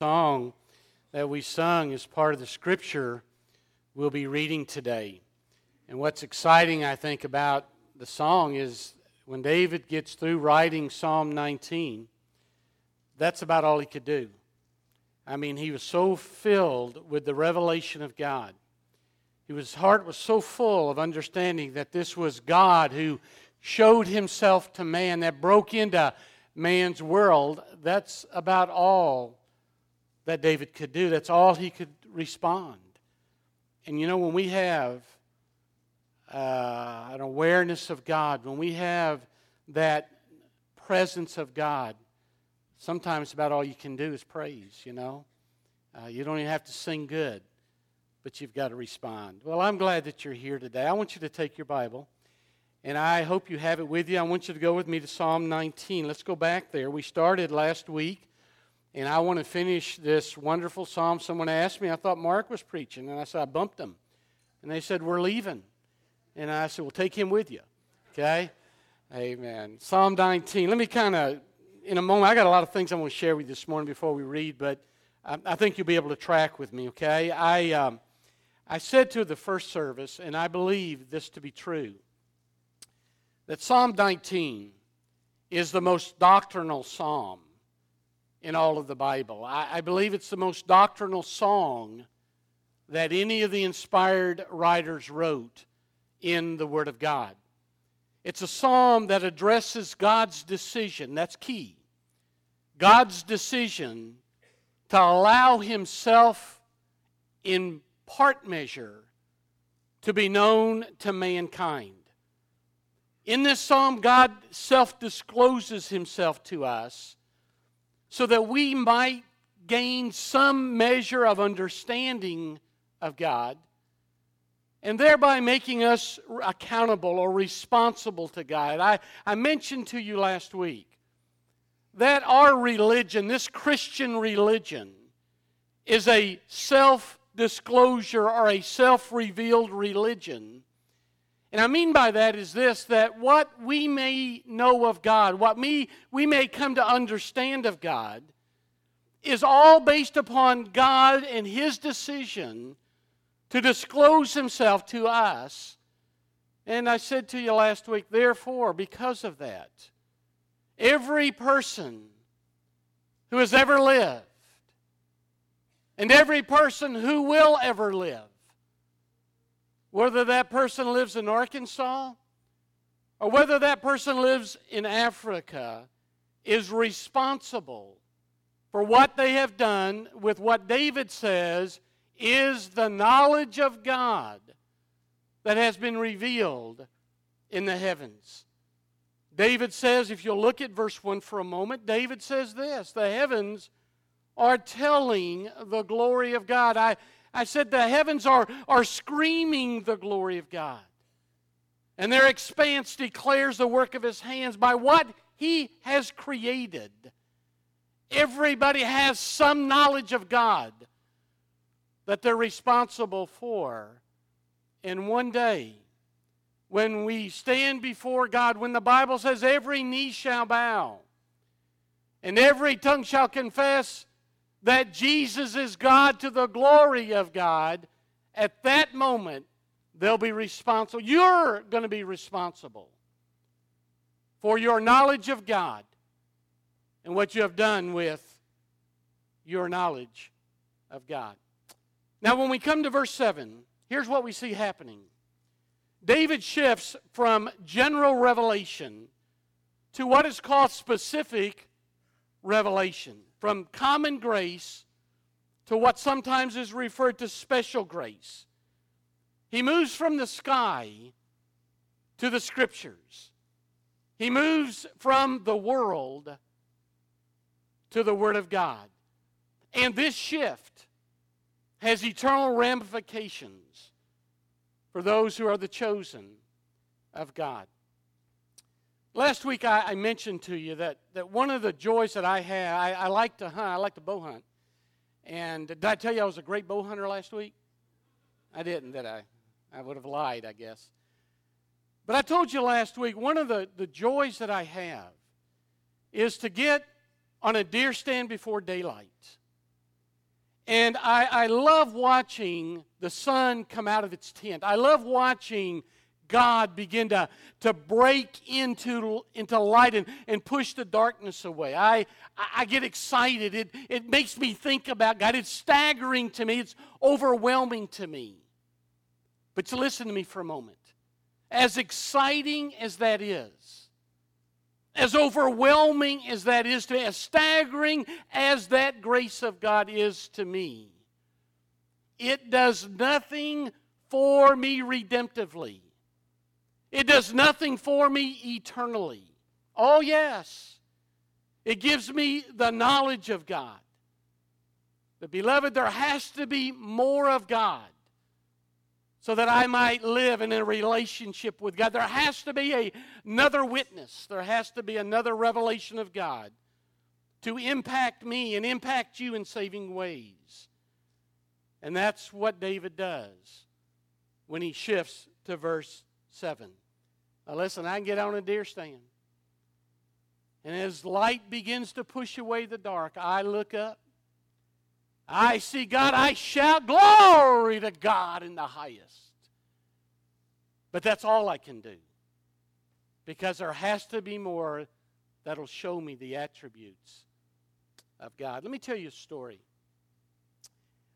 song that we sung as part of the scripture we'll be reading today. And what's exciting, I think, about the song is when David gets through writing Psalm 19, that's about all he could do. I mean, he was so filled with the revelation of God. His heart was so full of understanding that this was God who showed himself to man, that broke into man's world. That's about all that David could do. That's all he could respond. And you know, when we have uh, an awareness of God, when we have that presence of God, sometimes about all you can do is praise, you know. Uh, you don't even have to sing good, but you've got to respond. Well, I'm glad that you're here today. I want you to take your Bible, and I hope you have it with you. I want you to go with me to Psalm 19. Let's go back there. We started last week and I want to finish this wonderful psalm. Someone asked me, I thought Mark was preaching. And I said, I bumped him. And they said, We're leaving. And I said, Well, take him with you. Okay? Amen. Psalm 19. Let me kind of, in a moment, I got a lot of things I want to share with you this morning before we read, but I, I think you'll be able to track with me, okay? I, um, I said to the first service, and I believe this to be true, that Psalm 19 is the most doctrinal psalm in all of the Bible. I, I, believe it's the most doctrinal song that any of the inspired writers wrote in the Word of God. It's a psalm that addresses God's decision. That's key. God's decision to allow Himself in part measure to be known to mankind. In this psalm, God self discloses Himself to us so that we might gain some measure of understanding of God and thereby making us accountable or responsible to God. I, I mentioned to you last week that our religion, this Christian religion, is a self disclosure or a self revealed religion and I mean by that is this that what we may know of God, what we, we may come to understand of God, is all based upon God and His decision to disclose Himself to us. And I said to you last week, therefore, because of that, every person who has ever lived, and every person who will ever live, whether that person lives in Arkansas or whether that person lives in Africa, is responsible for what they have done with what David says is the knowledge of God that has been revealed in the heavens. David says, if you'll look at verse 1 for a moment, David says this the heavens are telling the glory of God. I, I said the heavens are, are screaming the glory of God. And their expanse declares the work of his hands by what he has created. Everybody has some knowledge of God that they're responsible for. And one day, when we stand before God, when the Bible says every knee shall bow and every tongue shall confess that Jesus is God to the glory of God, at that moment, they'll be responsible. You're going to be responsible for your knowledge of God and what you have done with your knowledge of God. Now, when we come to verse 7, here's what we see happening David shifts from general revelation to what is called specific revelation from common grace to what sometimes is referred to special grace. He moves from the sky to the scriptures. He moves from the world to the Word of God. And this shift has eternal ramifications for those who are the chosen of God. Last week I, I, mentioned to you that, that one of the joys that I have, I, I like to hunt, I like to bow hunt. And did I tell you I was a great bow hunter last week? I didn't, did I? I would have lied, I guess. But I told you last week, one of the, the joys that I have is to get on a deer stand before daylight And I, I love watching the sun come out of its tent. I love watching God begin to, to break into, into light and, and push the darkness away. I, I get excited. It, it makes me think about God. It's staggering to me, it's overwhelming to me. But to listen to me for a moment. As exciting as that is, as overwhelming as that is to me, as staggering as that grace of God is to me, it does nothing for me redemptively. It does nothing for me eternally. Oh, yes. It gives me the knowledge of God. But, beloved, there has to be more of God so that I might live in a relationship with God. There has to be a, another witness, there has to be another revelation of God to impact me and impact you in saving ways. And that's what David does when he shifts to verse 7. Now, listen, I can get on a deer stand. And as light begins to push away the dark, I look up. I see God. I shout, Glory to God in the highest. But that's all I can do. Because there has to be more that'll show me the attributes of God. Let me tell you a story.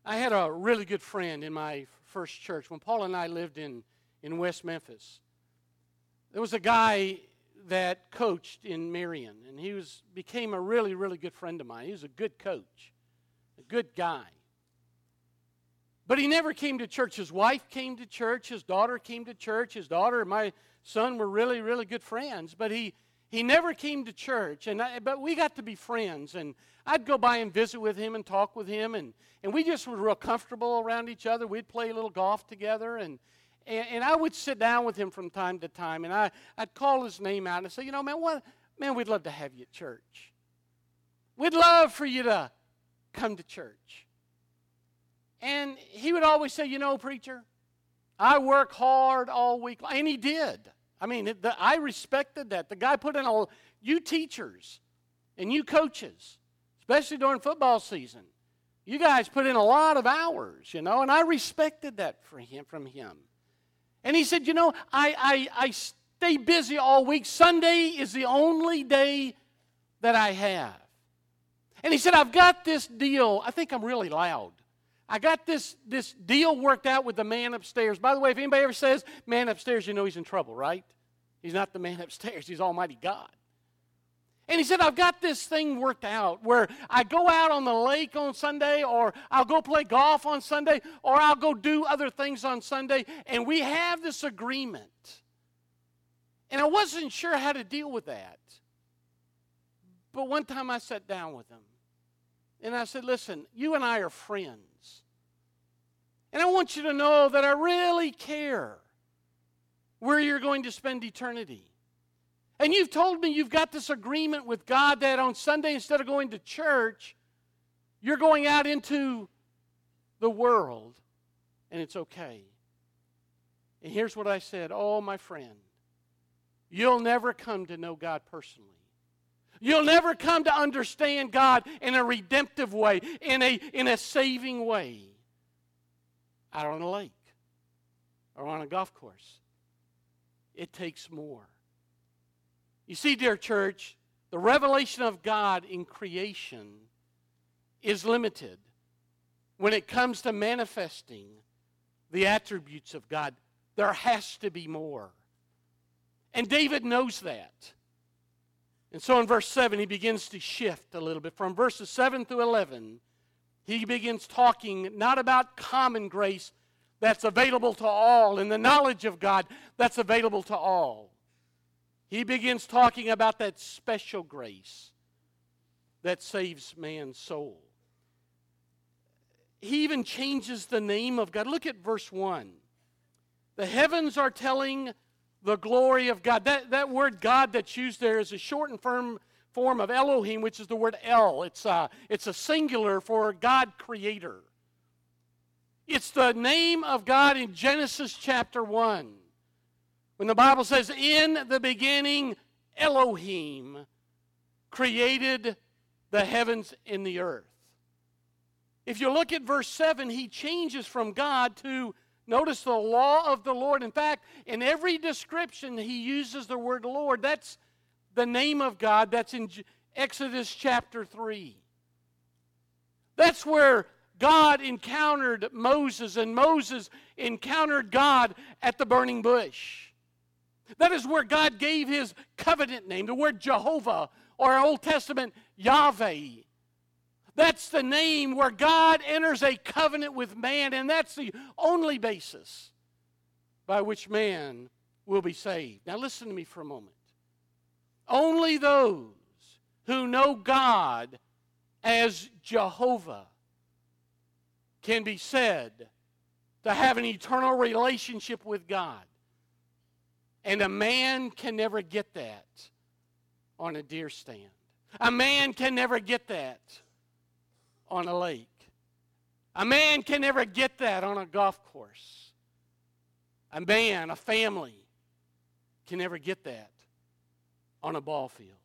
I had a really good friend in my first church when Paul and I lived in, in West Memphis. There was a guy that coached in Marion, and he was became a really, really good friend of mine. He was a good coach, a good guy. But he never came to church. His wife came to church. His daughter came to church. His daughter and my son were really, really good friends. But he, he never came to church. And I, but we got to be friends. And I'd go by and visit with him and talk with him. And, and we just were real comfortable around each other. We'd play a little golf together. And, and, and, I would sit down with him from time to time, and I, I'd call his name out and say, you know, man, what, man, we'd love to have you at church. We'd love for you to come to church. And he would always say, you know, preacher, I work hard all week. And he did. I mean, the, I respected that. The guy put in all, you teachers and you coaches, especially during football season, you guys put in a lot of hours, you know, and I respected that for him, from him. And he said, You know, I, I, I stay busy all week. Sunday is the only day that I have. And he said, I've got this deal. I think I'm really loud. I got this, this deal worked out with the man upstairs. By the way, if anybody ever says man upstairs, you know he's in trouble, right? He's not the man upstairs, he's Almighty God. And he said, I've got this thing worked out where I go out on the lake on Sunday, or I'll go play golf on Sunday, or I'll go do other things on Sunday. And we have this agreement. And I wasn't sure how to deal with that. But one time I sat down with him and I said, Listen, you and I are friends. And I want you to know that I really care where you're going to spend eternity. And you've told me you've got this agreement with God that on Sunday, instead of going to church, you're going out into the world, and it's okay. And here's what I said Oh, my friend, you'll never come to know God personally. You'll never come to understand God in a redemptive way, in a, in a saving way, out on a lake or on a golf course. It takes more. You see, dear church, the revelation of God in creation is limited when it comes to manifesting the attributes of God. There has to be more. And David knows that. And so in verse 7, he begins to shift a little bit. From verses 7 through 11, he begins talking not about common grace that's available to all and the knowledge of God that's available to all he begins talking about that special grace that saves man's soul. He even changes the name of God. Look at verse 1. The heavens are telling the glory of God. That, that word God that's used there is a short and firm form of Elohim, which is the word El. It's a, it's a singular for God creator. It's the name of God in Genesis chapter 1. When the Bible says, In the beginning, Elohim created the heavens and the earth. If you look at verse 7, he changes from God to, notice, the law of the Lord. In fact, in every description, he uses the word Lord. That's the name of God. That's in Exodus chapter 3. That's where God encountered Moses, and Moses encountered God at the burning bush. That is where God gave his covenant name, the word Jehovah, or Old Testament Yahweh. That's the name where God enters a covenant with man, and that's the only basis by which man will be saved. Now, listen to me for a moment. Only those who know God as Jehovah can be said to have an eternal relationship with God. And a man can never get that on a deer stand. A man can never get that on a lake. A man can never get that on a golf course. A man, a family, can never get that on a ball field.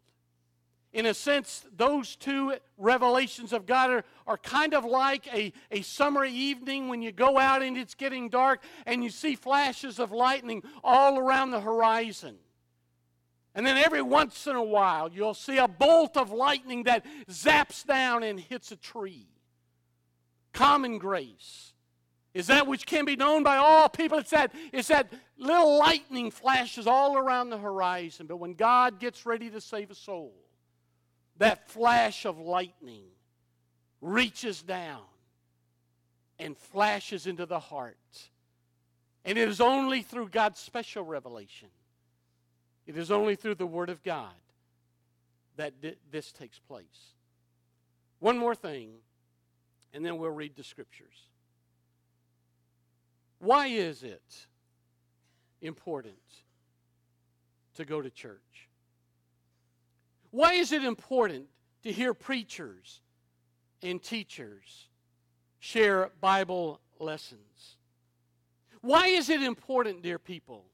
In a sense, those two revelations of God are, are kind of like a, a summer evening when you go out and it's getting dark and you see flashes of lightning all around the horizon. And then every once in a while, you'll see a bolt of lightning that zaps down and hits a tree. Common grace is that which can be known by all people. It's that, it's that little lightning flashes all around the horizon. But when God gets ready to save a soul, that flash of lightning reaches down and flashes into the heart. And it is only through God's special revelation it is only through the Word of God that this takes place. One more thing, and then we'll read the Scriptures. Why is it important to go to church? Why is it important to hear preachers and teachers share Bible lessons? Why is it important, dear people,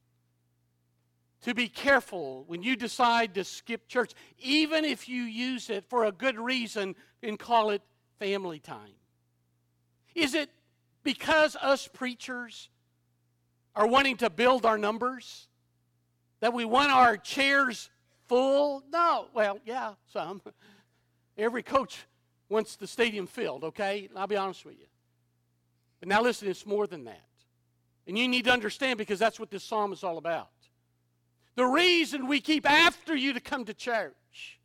to be careful when you decide to skip church, even if you use it for a good reason and call it family time? Is it because us preachers are wanting to build our numbers? That we want our chairs full? No. Well, yeah, some. Every coach wants the stadium filled, okay? I'll be honest with you. But now listen, it's more than that. And you need to understand because that's what this psalm is all about. The reason we keep after you to come to church.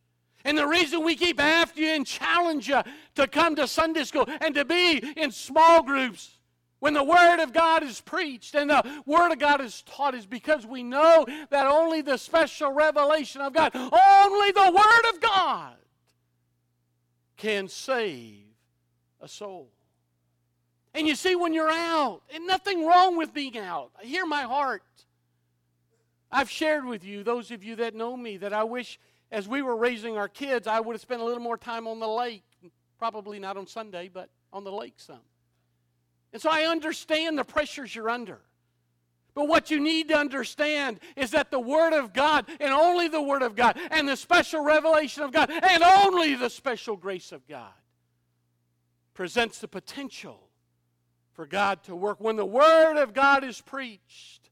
And the reason we keep after you and challenge you to come to Sunday school and to be in small groups when the Word of God is preached and the Word of God is taught is because we know that only the special revelation of God, only the Word of God can save a soul. And you see, when you're out, and nothing wrong with being out, I hear my heart. I've shared with you, those of you that know me, that I wish as we were raising our kids, I would have spent a little more time on the lake. Probably not on Sunday, but on the lake some. And so I understand the pressures you're under. But what you need to understand is that the Word of God, and only the Word of God, and the special revelation of God, and only the special grace of God, presents the potential for God to work. When the Word of God is preached,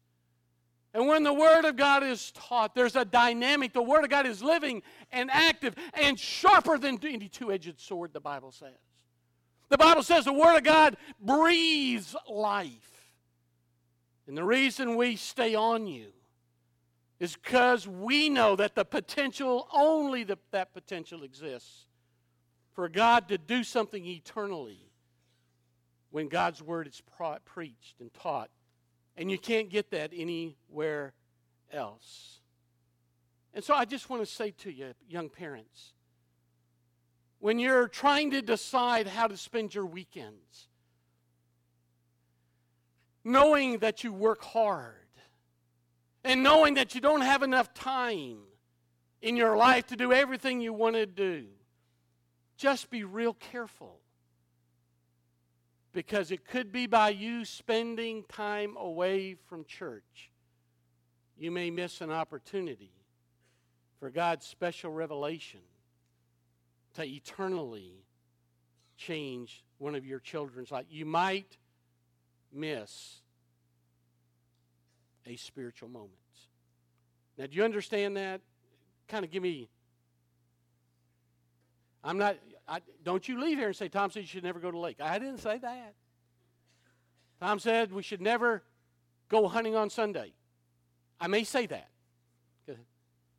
and when the Word of God is taught, there's a dynamic. The Word of God is living and active and sharper than any two edged sword, the Bible says. The Bible says the Word of God breathes life. And the reason we stay on you is because we know that the potential, only the, that potential exists for God to do something eternally when God's Word is preached and taught and you can't get that anywhere else. And so I just want to say to you, young parents, when you're trying to decide how to spend your weekends, knowing that you work hard and knowing that you don't have enough time in your life to do everything you want to do, just be real careful because it could be by you spending time away from church. You may miss an opportunity for God's special revelation to eternally change one of your children's life. You might miss a spiritual moment. Now, do you understand that? Kind of give me. I'm not. I, don't you leave here and say, Tom said you should never go to lake. I didn't say that. Tom said we should never go hunting on Sunday. I may say that.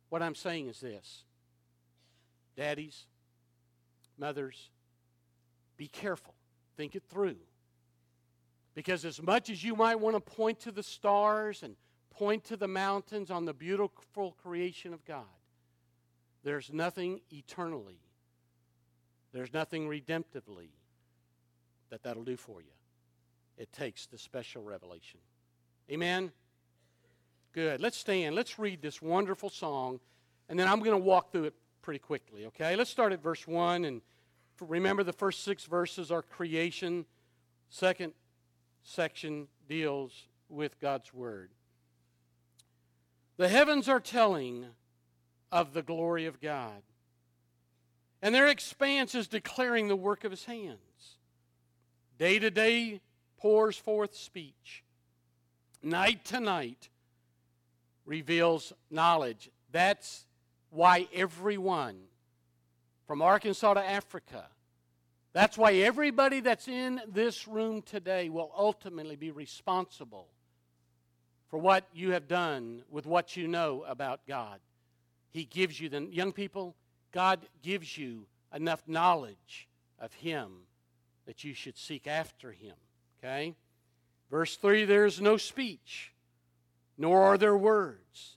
What I'm saying is this Daddies, mothers, be careful. Think it through. Because as much as you might want to point to the stars and point to the mountains on the beautiful creation of God, there's nothing eternally, there's nothing redemptively that that'll do for you. It takes the special revelation. Amen? Good. Let's stand. Let's read this wonderful song, and then I'm going to walk through it pretty quickly, okay? Let's start at verse 1. And remember, the first six verses are creation. Second section deals with God's Word. The heavens are telling of the glory of God, and their expanse is declaring the work of His hands. Day to day pours forth speech, night to night reveals knowledge. That's why everyone from Arkansas to Africa, that's why everybody that's in this room today will ultimately be responsible for what you have done with what you know about God. He gives you the young people, God gives you enough knowledge of Him that you should seek after Him. Okay? Verse 3 there's no speech, nor are there words.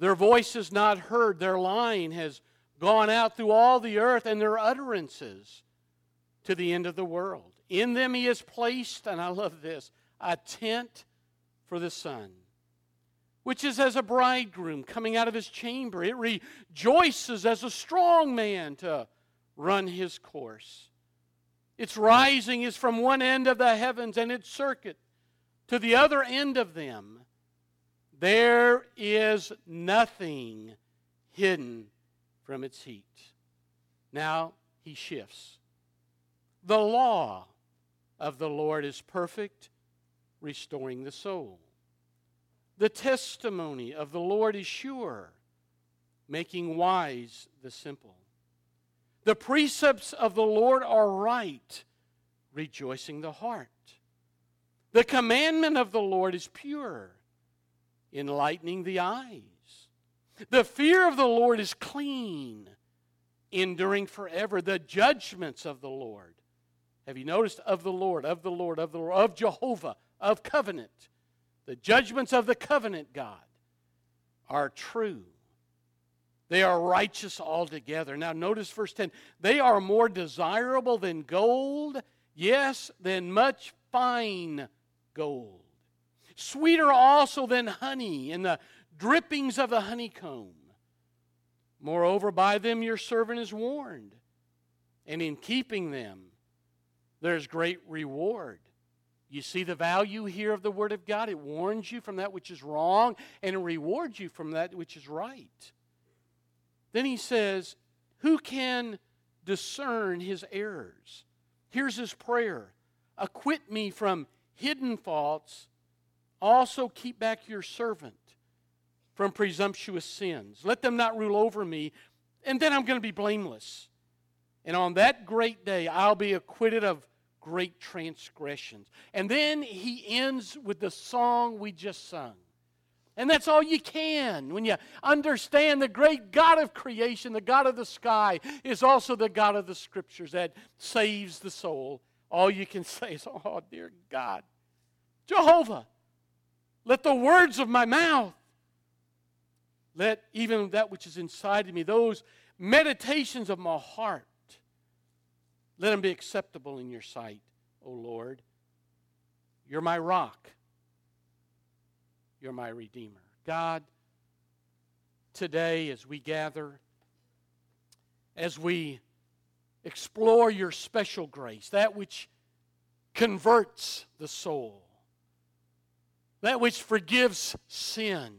Their voice is not heard. Their line has gone out through all the earth, and their utterances to the end of the world. In them he has placed, and I love this, a tent for the sun, which is as a bridegroom coming out of his chamber. It rejoices as a strong man to run his course. Its rising is from one end of the heavens, and its circuit to the other end of them. There is nothing hidden from its heat. Now he shifts. The law of the Lord is perfect, restoring the soul. The testimony of the Lord is sure, making wise the simple. The precepts of the Lord are right, rejoicing the heart. The commandment of the Lord is pure enlightening the eyes. The fear of the Lord is clean, enduring forever. The judgments of the Lord. Have you noticed? Of the Lord, of the Lord, of the Lord, of Jehovah, of covenant. The judgments of the covenant God are true. They are righteous altogether. Now, notice verse 10 they are more desirable than gold, yes, than much fine gold sweeter also than honey and the drippings of the honeycomb. Moreover, by them your servant is warned, and in keeping them there's great reward. You see the value here of the Word of God? It warns you from that which is wrong, and it rewards you from that which is right. Then he says, Who can discern his errors? Here's his prayer Acquit me from hidden faults also, keep back your servant from presumptuous sins. Let them not rule over me, and then I'm going to be blameless. And on that great day, I'll be acquitted of great transgressions. And then he ends with the song we just sung. And that's all you can when you understand the great God of creation, the God of the sky, is also the God of the scriptures that saves the soul. All you can say is, Oh, dear God, Jehovah, let the words of my mouth, let even that which is inside of me, those meditations of my heart, let them be acceptable in your sight, O Lord. You're my rock. You're my redeemer. God, today as we gather, as we explore your special grace, that which converts the soul, that which forgives sin,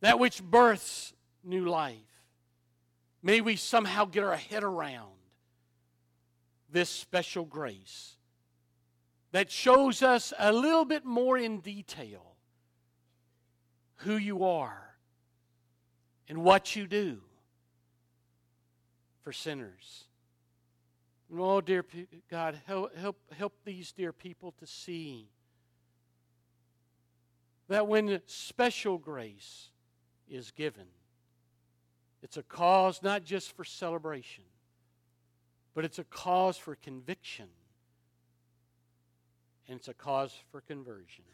that which births new life. May we somehow get our head around this special grace that shows us a little bit more in detail who you are and what you do for sinners. Oh, dear God, help, help, help these dear people to see that when special grace is given, it's a cause not just for celebration, but it's a cause for conviction. And it's a cause for conversion.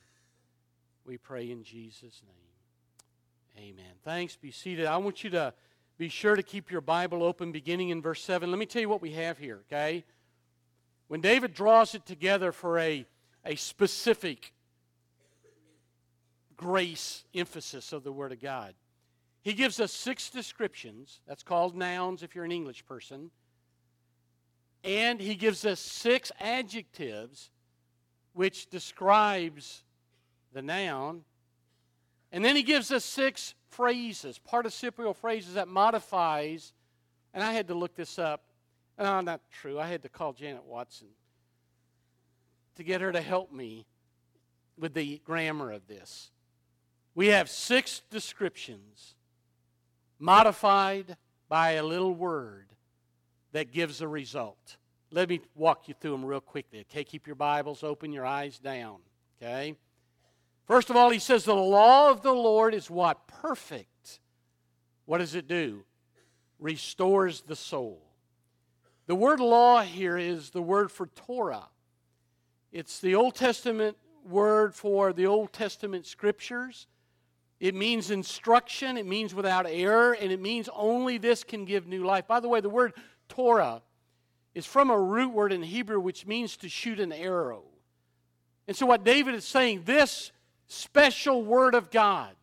We pray in Jesus' name. Amen. Thanks. Be seated. I want you to be sure to keep your Bible open beginning in verse 7. Let me tell you what we have here, okay? When David draws it together for a, a specific grace emphasis of the Word of God, he gives us six descriptions. That's called nouns if you're an English person. And he gives us six adjectives which describes the noun. And then he gives us six phrases, participial phrases that modifies, and I had to look this up. Oh, not true. I had to call Janet Watson to get her to help me with the grammar of this. We have six descriptions modified by a little word that gives a result. Let me walk you through them real quickly. Okay, keep your Bibles open, your eyes down. Okay? First of all, he says the law of the Lord is what? Perfect. What does it do? Restores the soul. The word law here is the word for Torah. It's the Old Testament word for the Old Testament scriptures. It means instruction, it means without error, and it means only this can give new life. By the way, the word Torah is from a root word in Hebrew which means to shoot an arrow. And so, what David is saying, this special Word of God,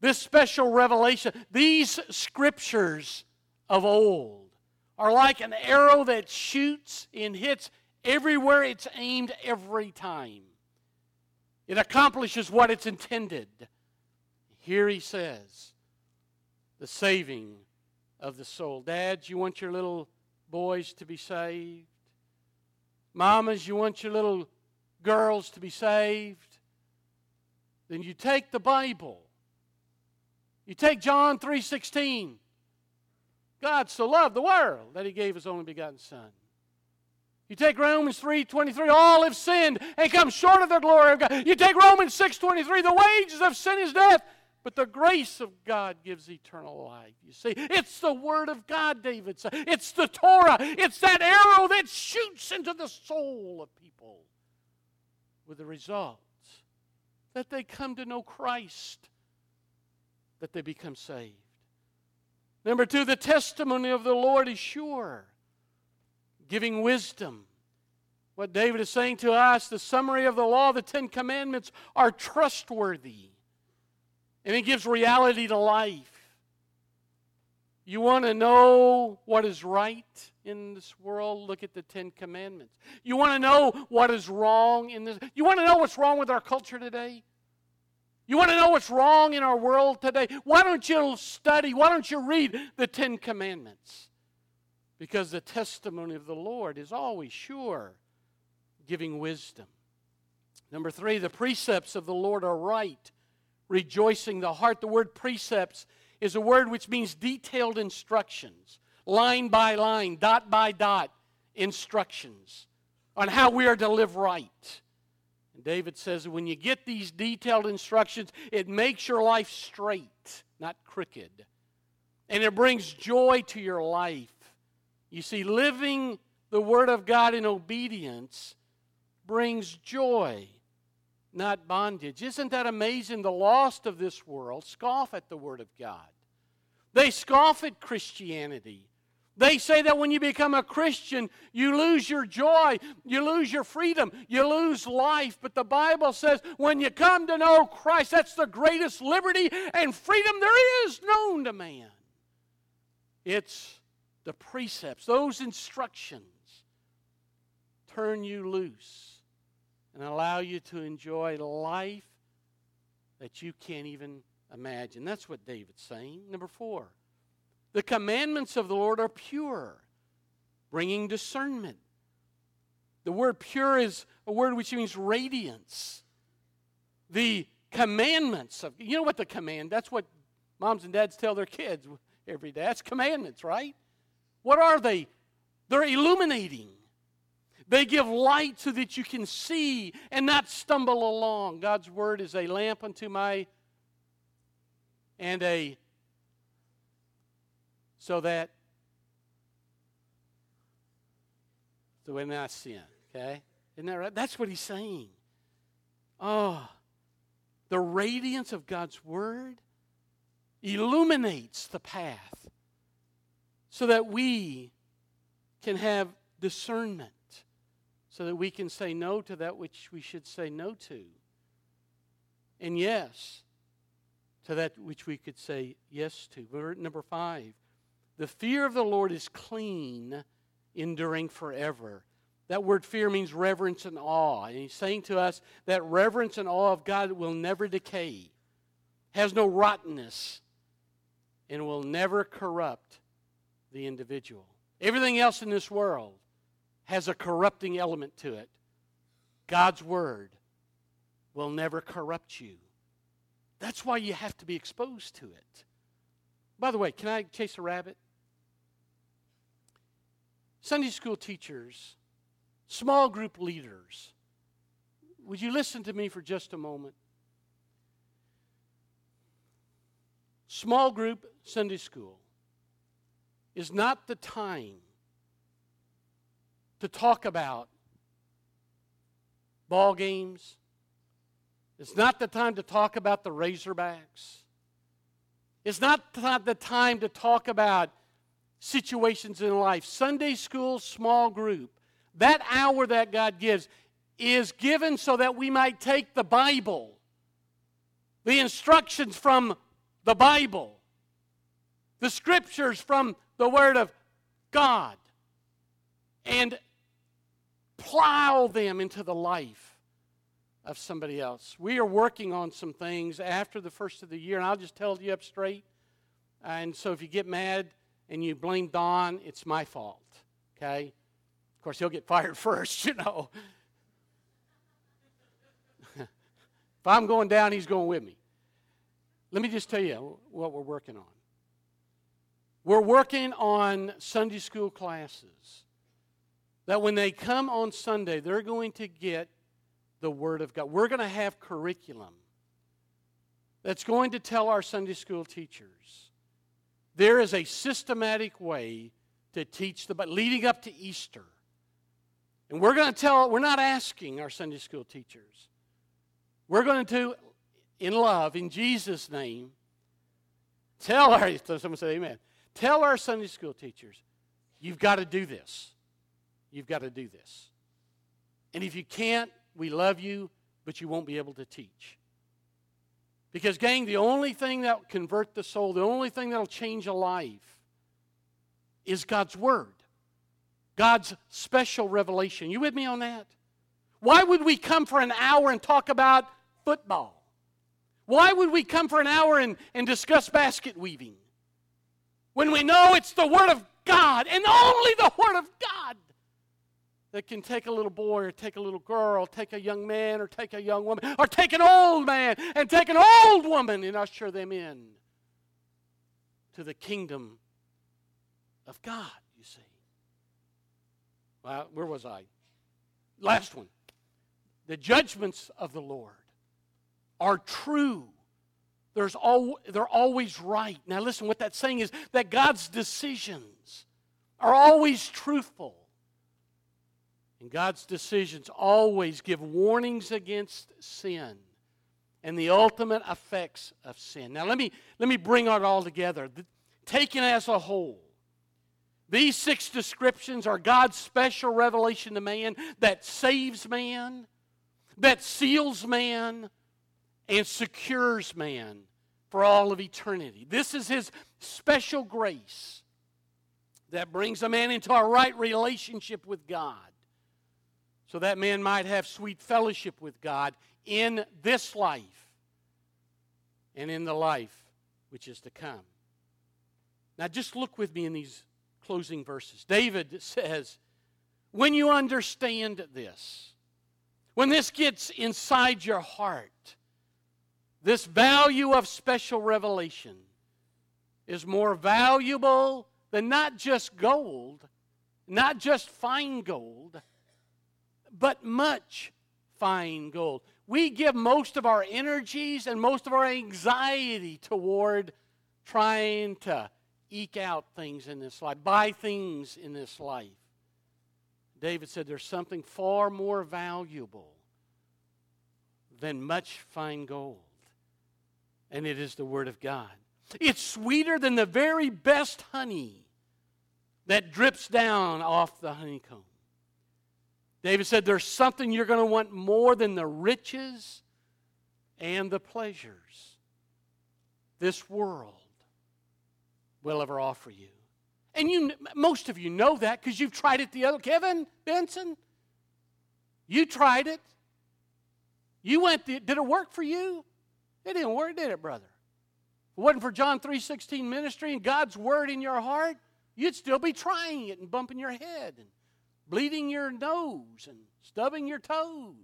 this special revelation, these scriptures of old are like an arrow that shoots and hits everywhere it's aimed every time. It accomplishes what it's intended. Here he says, the saving of the soul. Dads, you want your little boys to be saved? Mamas, you want your little girls to be saved? then you take the Bible. You take John 3:16. God so loved the world that he gave his only begotten son. You take Romans 3:23, all have sinned and come short of the glory of God. You take Romans 6:23, the wages of sin is death, but the grace of God gives eternal life. You see, it's the word of God, David said. It's the Torah. It's that arrow that shoots into the soul of people with the result that they come to know Christ, that they become saved. Number two, the testimony of the Lord is sure, giving wisdom. What David is saying to us, the summary of the law, the Ten Commandments, are trustworthy. And it gives reality to life. You want to know what is right in this world? Look at the Ten Commandments. You want to know what is wrong in this? You want to know what's wrong with our culture today? You want to know what's wrong in our world today? Why don't you study? Why don't you read the Ten Commandments? Because the testimony of the Lord is always sure, giving wisdom. Number three, the precepts of the Lord are right, rejoicing the heart. The word precepts is a word which means detailed instructions, line by line, dot by dot instructions on how we are to live right. And David says when you get these detailed instructions, it makes your life straight, not crooked. And it brings joy to your life. You see, living the Word of God in obedience brings joy, not bondage. Isn't that amazing? The lost of this world scoff at the Word of God, they scoff at Christianity. They say that when you become a Christian, you lose your joy, you lose your freedom, you lose life. But the Bible says when you come to know Christ, that's the greatest liberty and freedom there is known to man. It's the precepts, those instructions turn you loose and allow you to enjoy life that you can't even imagine. That's what David's saying. Number four. The commandments of the Lord are pure, bringing discernment. The word pure is a word which means radiance. The commandments of, you know what the command, that's what moms and dads tell their kids every day. That's commandments, right? What are they? They're illuminating. They give light so that you can see and not stumble along. God's word is a lamp unto my and a so that so when I sin, okay? Isn't that right? That's what he's saying. Oh, the radiance of God's word illuminates the path so that we can have discernment, so that we can say no to that which we should say no to, and yes to that which we could say yes to. Word number five the fear of the Lord is clean, enduring forever. That word fear means reverence and awe. And he's saying to us that reverence and awe of God will never decay, has no rottenness, and will never corrupt the individual. Everything else in this world has a corrupting element to it. God's Word will never corrupt you. That's why you have to be exposed to it. By the way, can I chase a rabbit? Sunday school teachers, small group leaders, would you listen to me for just a moment? Small group Sunday school is not the time to talk about ball games. It's not the time to talk about the Razorbacks. It's not the time to talk about situations in life. Sunday school, small group, that hour that God gives is given so that we might take the Bible, the instructions from the Bible, the scriptures from the Word of God, and plow them into the life of somebody else. We are working on some things after the first of the year, and I'll just tell you up straight. Uh, and so if you get mad and you blame Don, it's my fault. Okay? Of course, he'll get fired first, you know. if I'm going down, he's going with me. Let me just tell you what we're working on. We're working on Sunday school classes that when they come on Sunday, they're going to get the Word of God. We're going to have curriculum that's going to tell our Sunday school teachers there is a systematic way to teach the Bible leading up to Easter. And we're going to tell, we're not asking our Sunday school teachers. We're going to in love, in Jesus' name, tell our, someone say amen. Tell our Sunday school teachers, you've got to do this. You've got to do this. And if you can't, we love you, but you won't be able to teach. Because, gang, the only thing that will convert the soul, the only thing that will change a life is God's Word, God's special revelation. You with me on that? Why would we come for an hour and talk about football? Why would we come for an hour and, and discuss basket weaving? When we know it's the Word of God and only the Word of God that can take a little boy or take a little girl, take a young man or take a young woman, or take an old man and take an old woman and usher them in to the kingdom of God, you see. Well, where was I? Last one. The judgments of the Lord are true. There's all, they're always right. Now, listen, what that's saying is that God's decisions are always truthful. And God's decisions always give warnings against sin and the ultimate effects of sin. Now, let me, let me bring it all together. Taken as a whole, these six descriptions are God's special revelation to man that saves man, that seals man, and secures man for all of eternity. This is his special grace that brings a man into a right relationship with God so that man might have sweet fellowship with God in this life and in the life which is to come. Now, just look with me in these closing verses. David says, when you understand this, when this gets inside your heart, this value of special revelation is more valuable than not just gold, not just fine gold, but much fine gold. We give most of our energies and most of our anxiety toward trying to eke out things in this life, buy things in this life. David said there's something far more valuable than much fine gold, and it is the Word of God. It's sweeter than the very best honey that drips down off the honeycomb. David said, There's something you're going to want more than the riches and the pleasures this world will ever offer you. And you, most of you know that because you've tried it the other. Kevin Benson, you tried it. You went. Did it work for you? It didn't work, did it, brother? If it wasn't for John three sixteen ministry and God's word in your heart, you'd still be trying it and bumping your head and bleeding your nose and stubbing your toes.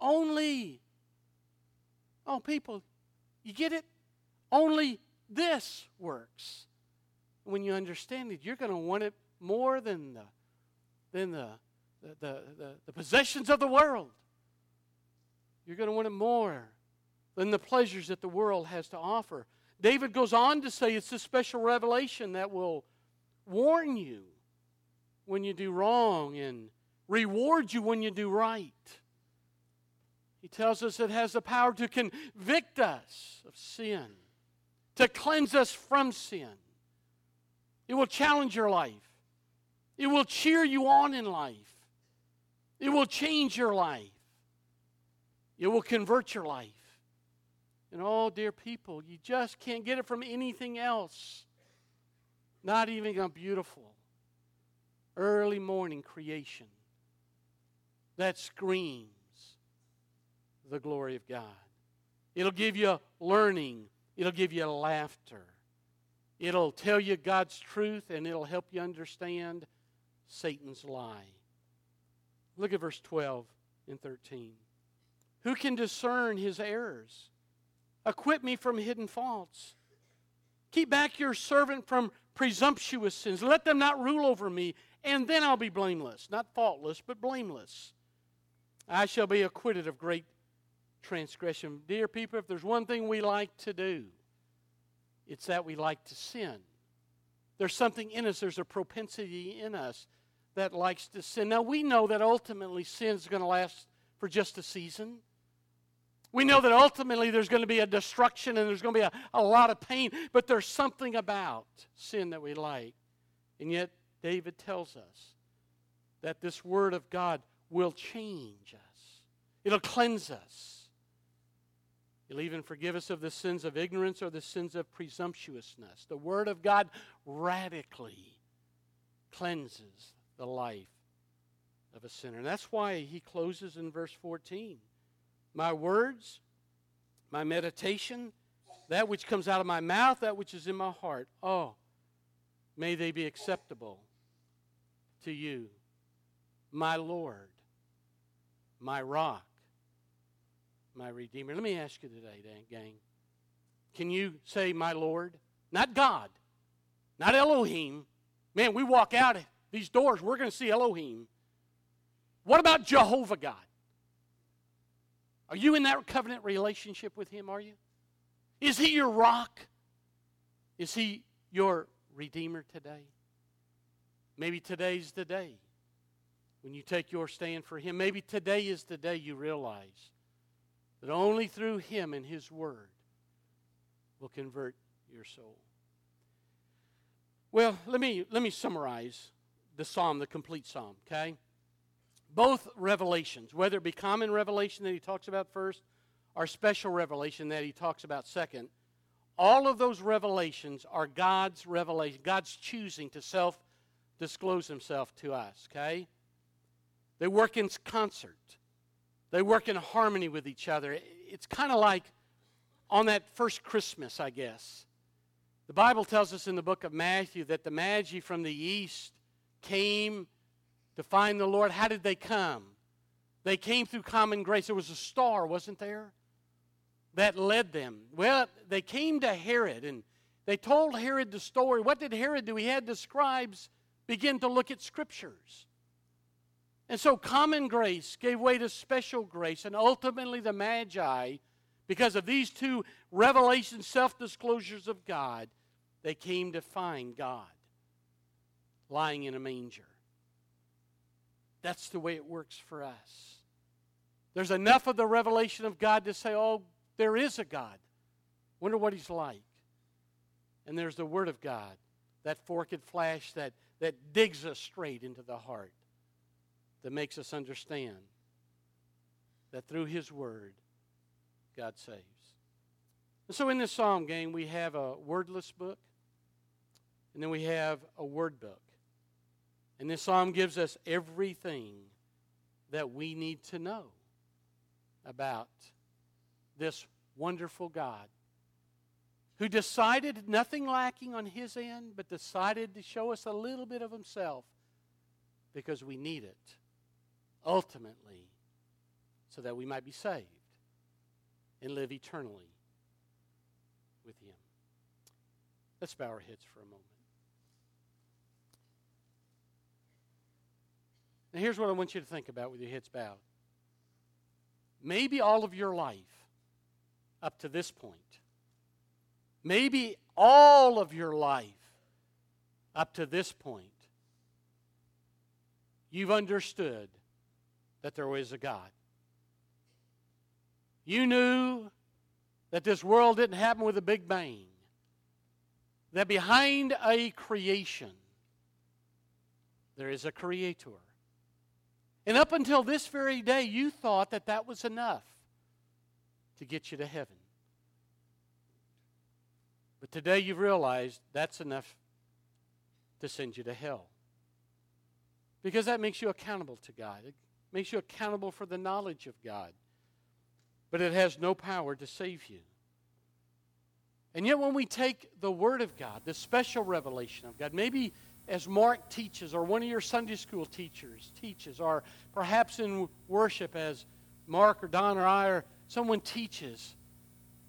Only, oh, people, you get it? Only this works. When you understand it, you're going to want it more than the, than the, the, the, the, the possessions of the world. You're going to want it more than the pleasures that the world has to offer. David goes on to say it's a special revelation that will warn you when you do wrong and reward you when you do right. He tells us it has the power to convict us of sin, to cleanse us from sin. It will challenge your life, it will cheer you on in life, it will change your life, it will convert your life. And oh, dear people, you just can't get it from anything else. Not even a beautiful early morning creation that screams the glory of God. It'll give you learning, it'll give you laughter, it'll tell you God's truth, and it'll help you understand Satan's lie. Look at verse 12 and 13. Who can discern his errors? Acquit me from hidden faults. Keep back your servant from presumptuous sins. Let them not rule over me and then I'll be blameless. Not faultless, but blameless. I shall be acquitted of great transgression. Dear people, if there's one thing we like to do, it's that we like to sin. There's something in us, there's a propensity in us that likes to sin. Now, we know that ultimately sin is going to last for just a season. We know that ultimately there's going to be a destruction and there's going to be a, a lot of pain, but there's something about sin that we like. And yet, David tells us that this Word of God will change us, it'll cleanse us. He'll even forgive us of the sins of ignorance or the sins of presumptuousness. The Word of God radically cleanses the life of a sinner. And that's why he closes in verse 14 My words, my meditation, that which comes out of my mouth, that which is in my heart, oh, may they be acceptable to you, my Lord, my rock, my Redeemer. Let me ask you today, gang. Can you say, my Lord? Not God, not Elohim. Man, we walk out these doors, we're going to see Elohim. What about Jehovah God? Are you in that covenant relationship with Him? Are you? Is He your rock? Is He your Redeemer today? Maybe today's the day when you take your stand for Him. Maybe today is the day you realize that only through Him and His Word will convert your soul. Well, let me, let me summarize the psalm, the complete psalm, okay? Both revelations, whether it be common revelation that he talks about first or special revelation that he talks about second, all of those revelations are God's revelation, God's choosing to self disclose himself to us, okay? They work in concert, they work in harmony with each other. It's kind of like on that first Christmas, I guess. The Bible tells us in the book of Matthew that the Magi from the east came to find the Lord, how did they come? They came through common grace. There was a star, wasn't there? That led them. Well, they came to Herod and they told Herod the story. What did Herod do? He had the scribes begin to look at scriptures. And so common grace gave way to special grace, and ultimately the Magi, because of these two revelation self disclosures of God, they came to find God lying in a manger. That's the way it works for us. There's enough of the revelation of God to say, oh, there is a God. Wonder what he's like. And there's the Word of God, that forked flash that, that digs us straight into the heart, that makes us understand that through His Word, God saves. And so in this psalm, game, we have a wordless book, and then we have a word book. And this psalm gives us everything that we need to know about this wonderful God who decided, nothing lacking on his end, but decided to show us a little bit of himself because we need it ultimately so that we might be saved and live eternally with him. Let's bow our heads for a moment. Now, here's what I want you to think about with your heads bowed. Maybe all of your life up to this point maybe all of your life up to this point, you've understood that there was a God. You knew that this world didn't happen with a big bang, that behind a creation, there is a creator. And up until this very day, you thought that that was enough to get you to heaven. But today you've realized that's enough to send you to hell. Because that makes you accountable to God. It makes you accountable for the knowledge of God. But it has no power to save you. And yet, when we take the Word of God, the special revelation of God, maybe as Mark teaches, or one of your Sunday school teachers teaches, or perhaps in worship as Mark or Don or I or someone teaches,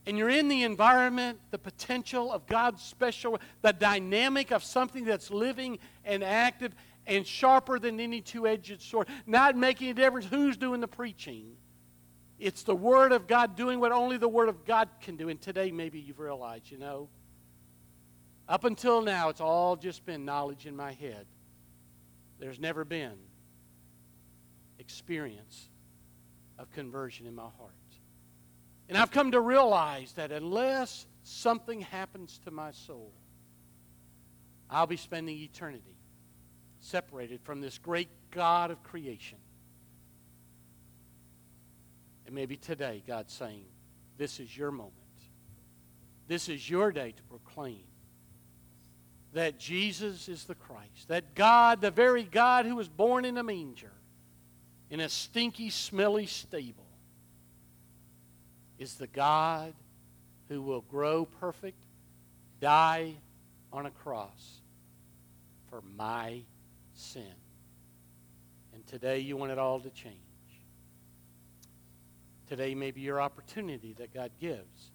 and you're in the environment, the potential of God's special, the dynamic of something that's living and active and sharper than any two edged sword, not making a difference who's doing the preaching. It's the Word of God doing what only the Word of God can do. And today, maybe you've realized, you know, up until now, it's all just been knowledge in my head. There's never been experience of conversion in my heart. And I've come to realize that unless something happens to my soul, I'll be spending eternity separated from this great God of creation. And maybe today God's saying, This is your moment. This is your day to proclaim that Jesus is the Christ, that God, the very God who was born in a manger, in a stinky, smelly stable, is the God who will grow perfect, die on a cross for my sin. And today you want it all to change. Today may be your opportunity that God gives